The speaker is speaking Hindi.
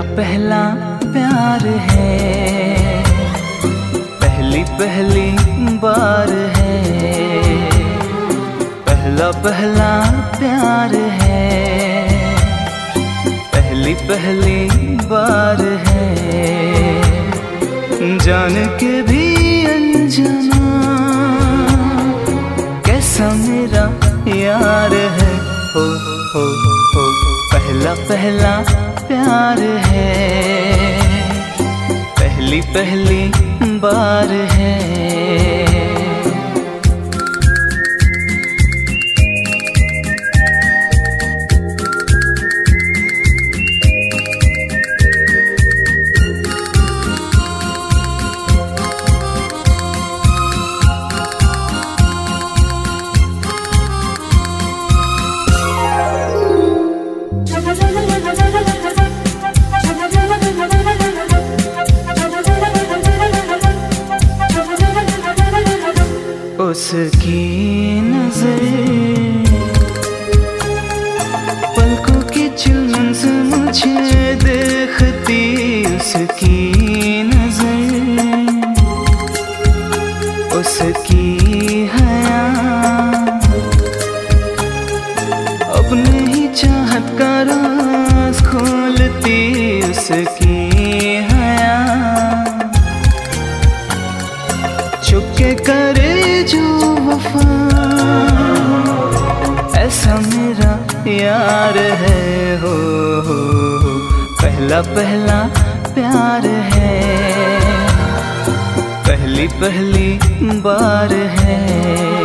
पहला प्यार है। पहली पहली बार है। पहला पहला प्यार है। पहली पहली बार है। जान के भी अनजाना कैसा मेरा यार है, हो हो। पहला पहला प्यार है। पहली पहली बार है। उसकी नज़र। पलकों की चुनन से मुझे देखती उसकी नज़र। उसकी हया। अपने ही चाहत का राज खोलती उसकी हया। चुपके करे जो वफा। ऐसा मेरा यार है हो, हो, हो। पहला पहला प्यार है। पहली पहली बार है।